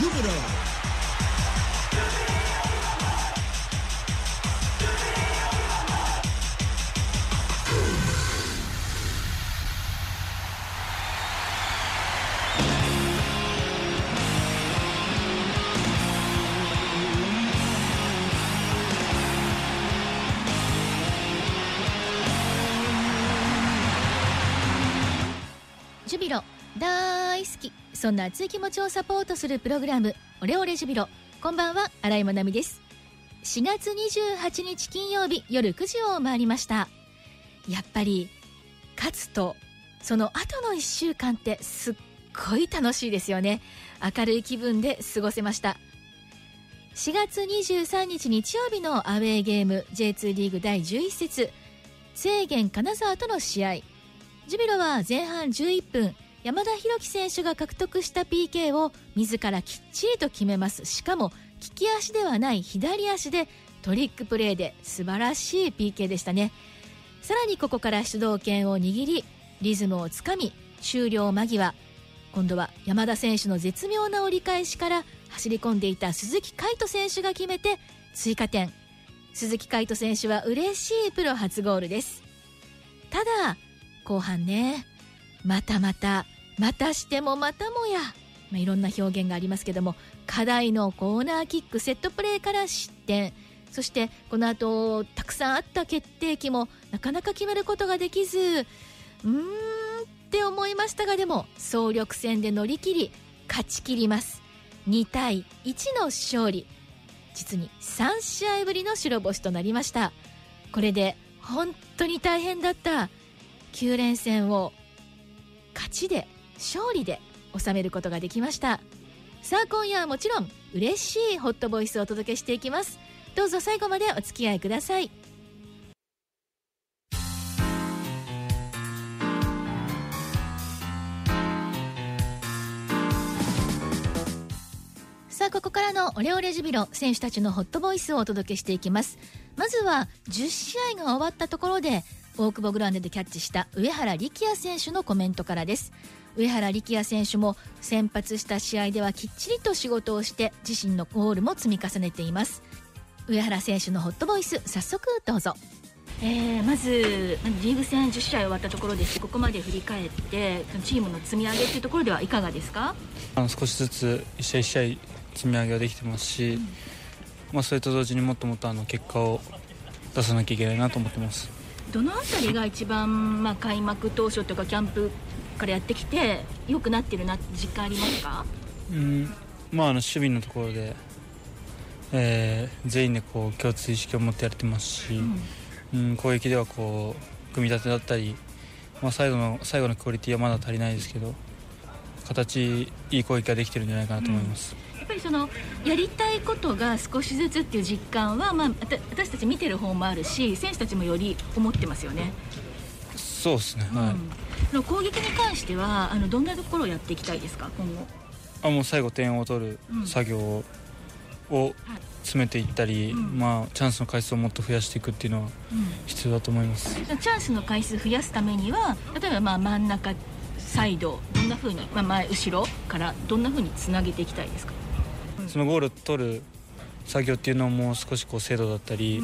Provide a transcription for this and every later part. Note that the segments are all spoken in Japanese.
Jubilo. ジュビロ大好きそんな熱い気持ちをサポートするプログラムオレオレジュビロ。こんばんは新井まなみです。4月28日金曜日夜9時を回りました。やっぱり勝つとその後の1週間ってすっごい楽しいですよね。明るい気分で過ごせました。4月23日日曜日のアウェーゲーム J2 リーグ第11節制限金沢との試合。ジュビロは前半11分山田裕樹選手が獲得した PK を自らきっちりと決めます。しかも利き足ではない左足でトリックプレーで素晴らしい PK でしたね。さらにここから主導権を握りリズムをつかみ終了間際今度は山田選手の絶妙な折り返しから走り込んでいた鈴木海斗選手が決めて追加点。鈴木海斗選手は嬉しいプロ初ゴールです。ただ後半ね。またまたまたしてもまたもや、まあ、いろんな表現がありますけども課題のコーナーキックセットプレーから失点。そしてこの後たくさんあった決定機もなかなか決めることができずうーんって思いましたがでも総力戦で乗り切り勝ち切ります。2対1の勝利。実に3試合ぶりの白星となりました。これで本当に大変だった。9連戦を勝ちで勝利で収めることができました。さあ今夜はもちろん嬉しいホットボイスをお届けしていきます。どうぞ最後までお付き合いください。さあここからのオレオレジュビロ選手たちのホットボイスをお届けしていきます。まずは10試合が終わったところで大久保グランデでキャッチした上原力也選手のコメントからです。上原力也選手も先発した試合ではきっちりと仕事をして自身のゴールも積み重ねています。上原選手のホットボイス早速どうぞ。えー、まずリーグ戦10試合終わったところです。ここまで振り返ってチームの積み上げというところではいかがですか？あの少しずつ一試合一試合積み上げができてますし、うん、まあ、それと同時にもっともっとあの結果を出さなきゃいけないなと思ってますどの辺りが一番、まあ、開幕当初とかキャンプからやってきて良くなってるなって実感ありますか？うん。まああの守備のところで、えー、全員でこう共通意識を持ってやってますし、うん、うん、攻撃ではこう組み立てだったり、まあ、最後の最後のクオリティはまだ足りないですけど形いい攻撃ができてるんじゃないかなと思います。うんぱりそのやりたいことが少しずつっていう実感は、まあ、私たち見てる方もあるし選手たちもより思ってますよね。そうですね、はい、うん、攻撃に関してはあのどんなところをやっていきたいですか？今後。あもう最後点を取る作業を,、を詰めていったり、うん、まあ、チャンスの回数をもっと増やしていくっていうのは必要だと思います、うん、チャンスの回数増やすためには例えばまあ真ん中サイドどんなふうに、まあ、前後ろからどんなふうにつなげていきたいですか？そのゴールを取る作業っていうのも少しこう精度だったり、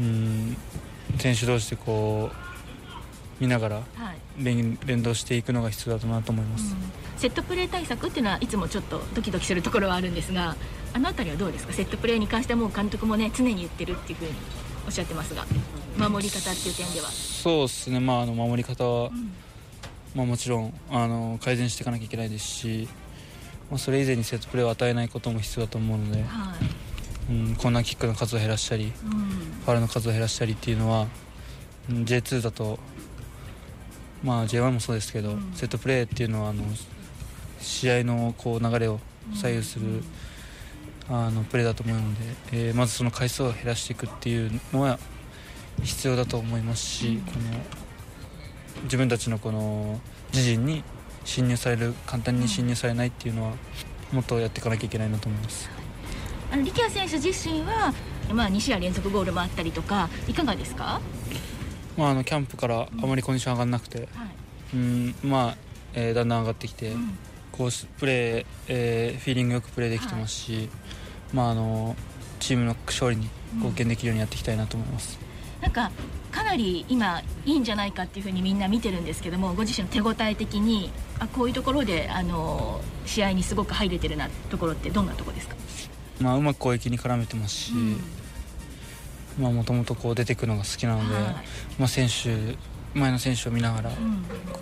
うん、選手同士でこう見ながら連,、連動していくのが必要だなと思います、うん、セットプレー対策っていうのはいつもちょっとドキドキするところはあるんですがあの辺りはどうですか？セットプレーに関してはもう監督もね常に言ってるっていうふうにおっしゃってますが守り方っていう点では。そうですね。まああの守り方は、うん、まあ、もちろんあの改善していかなきゃいけないですしまあ、それ以前にセットプレーを与えないことも必要だと思うので、はい、うん、コーナーキックの数を減らしたり、うん、ファウルの数を減らしたりっていうのは、うん、J2 だと、まあ、J1 もそうですけど、うん、セットプレーっていうのはあの試合のこう流れを左右する、あのプレーだと思うので、えー、まずその回数を減らしていくっていうのは必要だと思いますし、この自分たちのこの自陣に侵入される簡単に侵入されないっていうのはもっとやっていかなきゃいけないなと思います。あの力也選手自身は、まあ、2試合連続ゴールもあったりとかいかがですか、まあ、あのキャンプからあまりコンディション上がらなくて、うん、うん、まあ、えー、だんだん上がってきて、うん、こうプレー、えー、フィーリングよくプレーできてますし、はい、まあ、あのチームの勝利に貢献できるようにやっていきたいなと思います。うん、なんかかなり今いいんじゃないかっていうふうにみんな見てるんですけどもご自身の手応え的にあこういうところであの試合にすごく入れてるなところってどんなところですか、まあ、うまく攻撃に絡めてますし、もともと出てくるのが好きなので、はい、まあ、選手前の選手を見ながら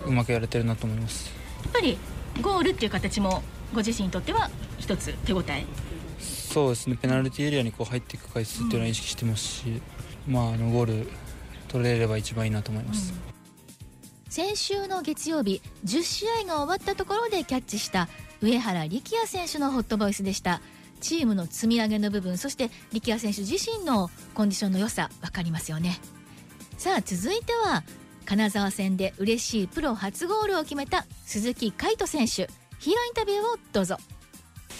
うまくやれてるなと思います、やっぱりゴールっていう形もご自身にとっては一つ手応え？そうですね。ペナルティーエリアにこう入っていく回数っていうのは意識してますし、うん、まあ、あのゴール取れれば一番いいなと思います、うん、先週の月曜日10試合が終わったところでキャッチした上原力也選手のホットボイスでした。チームの積み上げの部分そして力也選手自身のコンディションの良さ分かりますよね。さあ続いては金沢戦で嬉しいプロ初ゴールを決めた鈴木海斗選手。ヒーローインタビューをどうぞ。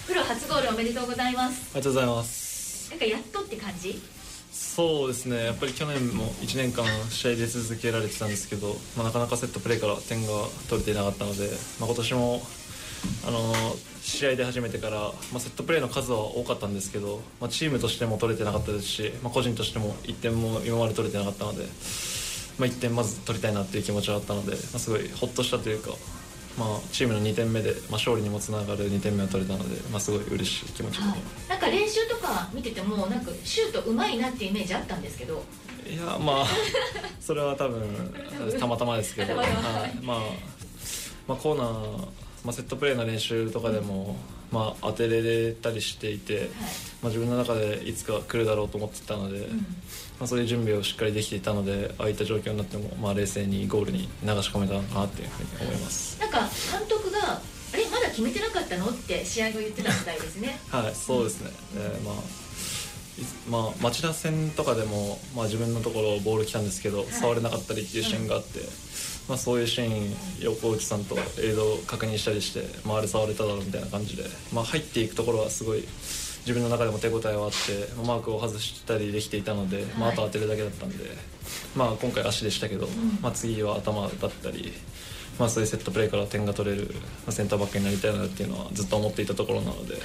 プロ初ゴールおめでとうございます。ありがとうございます。なんかやっとって感じ？そうですね。やっぱり去年も1年間試合で続けられてたんですけど、まあ、なかなかセットプレーから点が取れていなかったので、まあ、今年もあの試合で始めてから、まあ、セットプレーの数は多かったんですけど、まあ、チームとしても取れてなかったですし、まあ、個人としても1点も今まで取れてなかったので、まあ、1点まず取りたいなっていう気持ちはあったので、まあ、すごいほっとしたというか、まあ、チームの2点目で、まあ、勝利にもつながる2点目を取れたので、まあ、すごい嬉しい気持ちで、はい、なんか練習とか見ててもなんかシュートうまいなっていうイメージあったんですけど。いやまあ それは多分 たまたまですけど、はい。まあ、まあコーナーまあ、セットプレーの練習とかでも、まあ、当てれたりしていて、まあ、自分の中でいつか来るだろうと思ってたので、まあ、そういう準備をしっかりできていたのでああいった状況になっても、まあ、冷静にゴールに流し込めたのかなっていうふうに思います。なんか監督があれまだ決めてなかったのって試合後言ってたみたいですね。はいそうですね、うん、えー、まあまあ、町田戦とかでも、まあ、自分のところボール来たんですけど、はい、触れなかったりっていうシーンがあって、うんまあ、そういうシーン横内さんと映像確認したりして、まあ、あれ触れただろうみたいな感じで、まあ、入っていくところはすごい自分の中でも手応えはあってマークを外したりできていたので、まあ、あと当てるだけだったんで、まあ、今回足でしたけど、まあ、次は頭だったり、まあ、そういうセットプレーから点が取れるセンターバックになりたいなっていうのはずっと思っていたところなので、はい、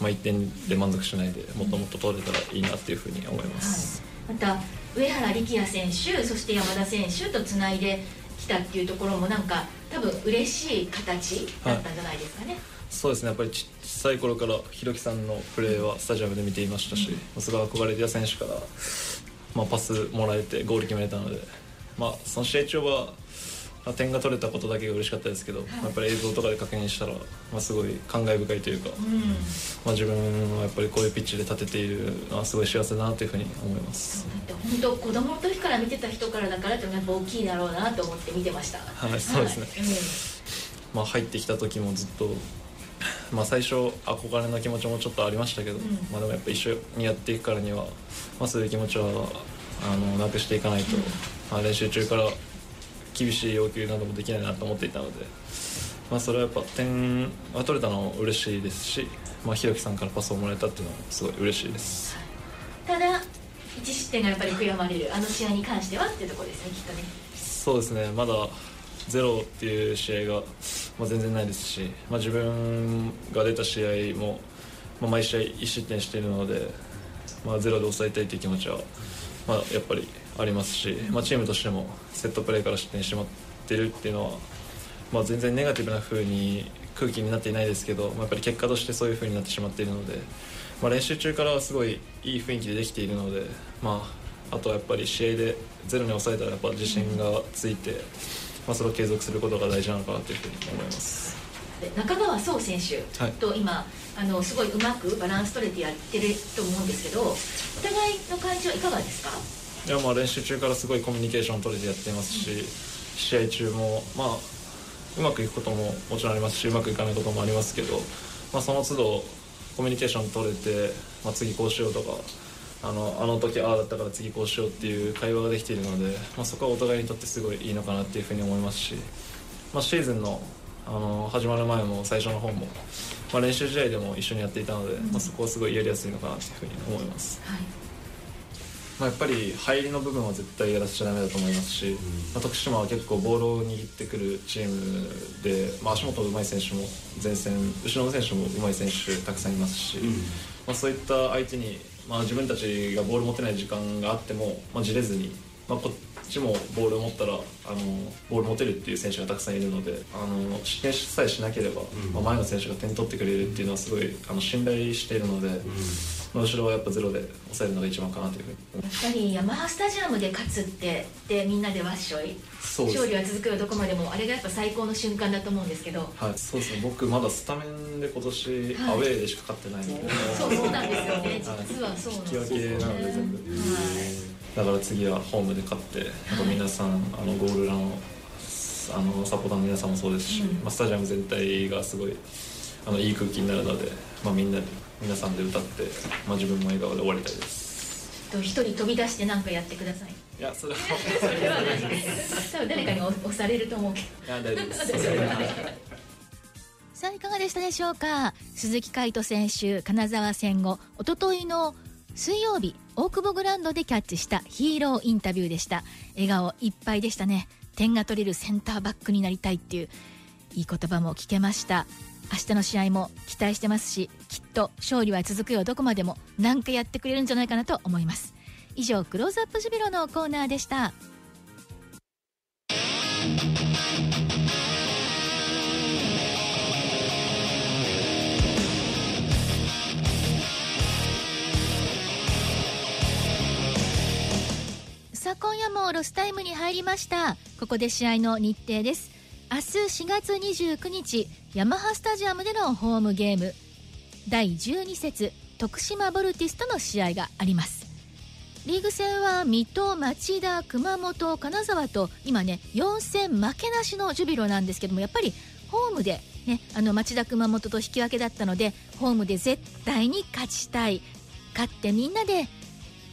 まあ、1点で満足しないでもっともっと取れたらいいなっていうふうに思います。はい、また上原力也選手そして山田選手とつないできたっていうところもなんか多分嬉しい形だったんじゃないですかね、はい、そうですね。やっぱりちっちゃい頃からひろきさんのプレーはスタジアムで見ていましたし、うん、すごい憧れてた選手から、まあ、パスもらえてゴール決めれたので、まあ、その試合中は点が取れたことだけが嬉しかったですけど、はい、やっぱり映像とかで確認したら、まあ、すごい感慨深いというか、うん、まあ、自分はやっぱりこういうピッチで立てているのはすごい幸せだなというふうに思います。本当子供の時から見てた人からだからってやっぱ大きいだろうなと思って見てました。はいそうですね、はい、まあ、入ってきた時もずっとまあ、最初憧れの気持ちもちょっとありましたけど、うん、まあ、でもやっぱ一緒にやっていくからには、まあ、そういう気持ちはあのなくしていかないと、まあ、練習中から厳しい要求などもできないなと思っていたので、まあ、それはやっぱ点が取れたのは嬉しいですし、まあ、ひろきさんからパスをもらえたっていうのはすごい嬉しいです。ただ1失点がやっぱり悔やまれるあの試合に関してはっていうところですねきっとね。そうですね。まだゼロっていう試合が、まあ、全然ないですし、まあ、自分が出た試合も、まあ、毎試合1失点しているので、まあ、ゼロで抑えたいという気持ちは、まあ、やっぱりありますし、まあ、チームとしてもセットプレーから失点してしまってるっていうのは、まあ、全然ネガティブな風に空気になっていないですけど、まあ、やっぱり結果としてそういう風になってしまっているので、まあ、練習中からはすごいいい雰囲気でできているので、まあ、あとはやっぱり試合でゼロに抑えたらやっぱ自信がついて、まあ、それを継続することが大事なのかなというふうに思います。中川壮選手と今、はい、あのすごいうまくバランス取れてやってると思うんですけどお互いの感じはいかがですか？いやまあ練習中からすごいコミュニケーション取れてやっていますし、試合中もまあうまくいくことももちろんありますしうまくいかないこともありますけど、まあ、その都度コミュニケーション取れて、まあ、次こうしようとかあのあの時ああだったから次こうしようっていう会話ができているので、まあ、そこはお互いにとってすごいいいのかなっていうふうに思いますし、まあ、シーズンのあの始まる前も最初の方も、まあ、練習試合でも一緒にやっていたので、まあ、そこはすごいやりやすいのかなというふうに思います。はいまあ、やっぱり入りの部分は絶対やらせちゃだめだと思いますし、まあ、徳島は結構ボールを握ってくるチームで、まあ、足元うまい選手も前線後ろの選手もうまい選手たくさんいますし、まあ、そういった相手に、まあ、自分たちがボール持てない時間があっても、まあ、じれずに、まあ、こっちもボールを持ったらあのボール持てるっていう選手がたくさんいるのであの失点さえしなければ、まあ、前の選手が点取ってくれるっていうのはすごいあの信頼しているので。まあ、後ろはやっぱゼロで抑えるのが一番かなというふうに。やっぱりヤマハスタジアムで勝つってでみんなでわっしょい勝利は続くよどこまでもあれがやっぱ最高の瞬間だと思うんですけど。はいそうですね。僕まだスタメンで今年、はい、アウェーでしか勝ってないので。そうそうなんですよね。実はそうなんですよ、ね、なので全部、はい、だから次はホームで勝って、皆さんあのゴールランあのサポーターの皆さんもそうですし、うん、まあ、スタジアム全体がすごいあのいい空気になるので、まあ、みんなで皆さんで歌って、まあ、自分も笑顔で終わりたいです。一人飛び出して何かやってください。いやそれは それは多分誰かに押されると思うけど。いや大丈夫です。さあいかがでしたでしょうか？鈴木海斗選手金沢戦後おとといの水曜日大久保グランドでキャッチしたヒーローインタビューでした。笑顔いっぱいでしたね。点が取れるセンターバックになりたいっていういい言葉も聞けました。明日の試合も期待してますしきっと勝利は続くよ。どこまでも何かやってくれるんじゃないかなと思います。以上クローズアップジュビロのコーナーでした。さあ今夜もロスタイムに入りました。ここで試合の日程です。明日4月29日ヤマハスタジアムでのホームゲーム。第12節徳島ボルティスとの試合があります。リーグ戦は水戸、町田、熊本、金沢と今ね4戦負けなしのジュビロなんですけどもやっぱりホームで、ね、あの町田、熊本と引き分けだったのでホームで絶対に勝ちたい。勝ってみんなで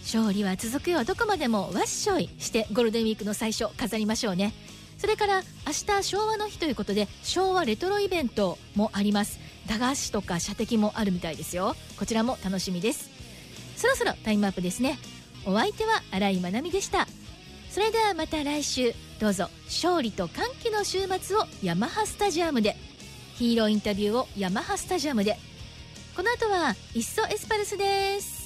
勝利は続くよ。どこまでもわっしょいしてゴールデンウィークの最初飾りましょうね。それから明日昭和の日ということで昭和レトロイベントもあります。駄菓子とか射的もあるみたいですよ。こちらも楽しみです。そろそろタイムアップですね。お相手は新井まなみでした。それではまた来週。どうぞ勝利と歓喜の週末をヤマハスタジアムで。ヒーローインタビューをヤマハスタジアムで。この後はいっそエスパルスです。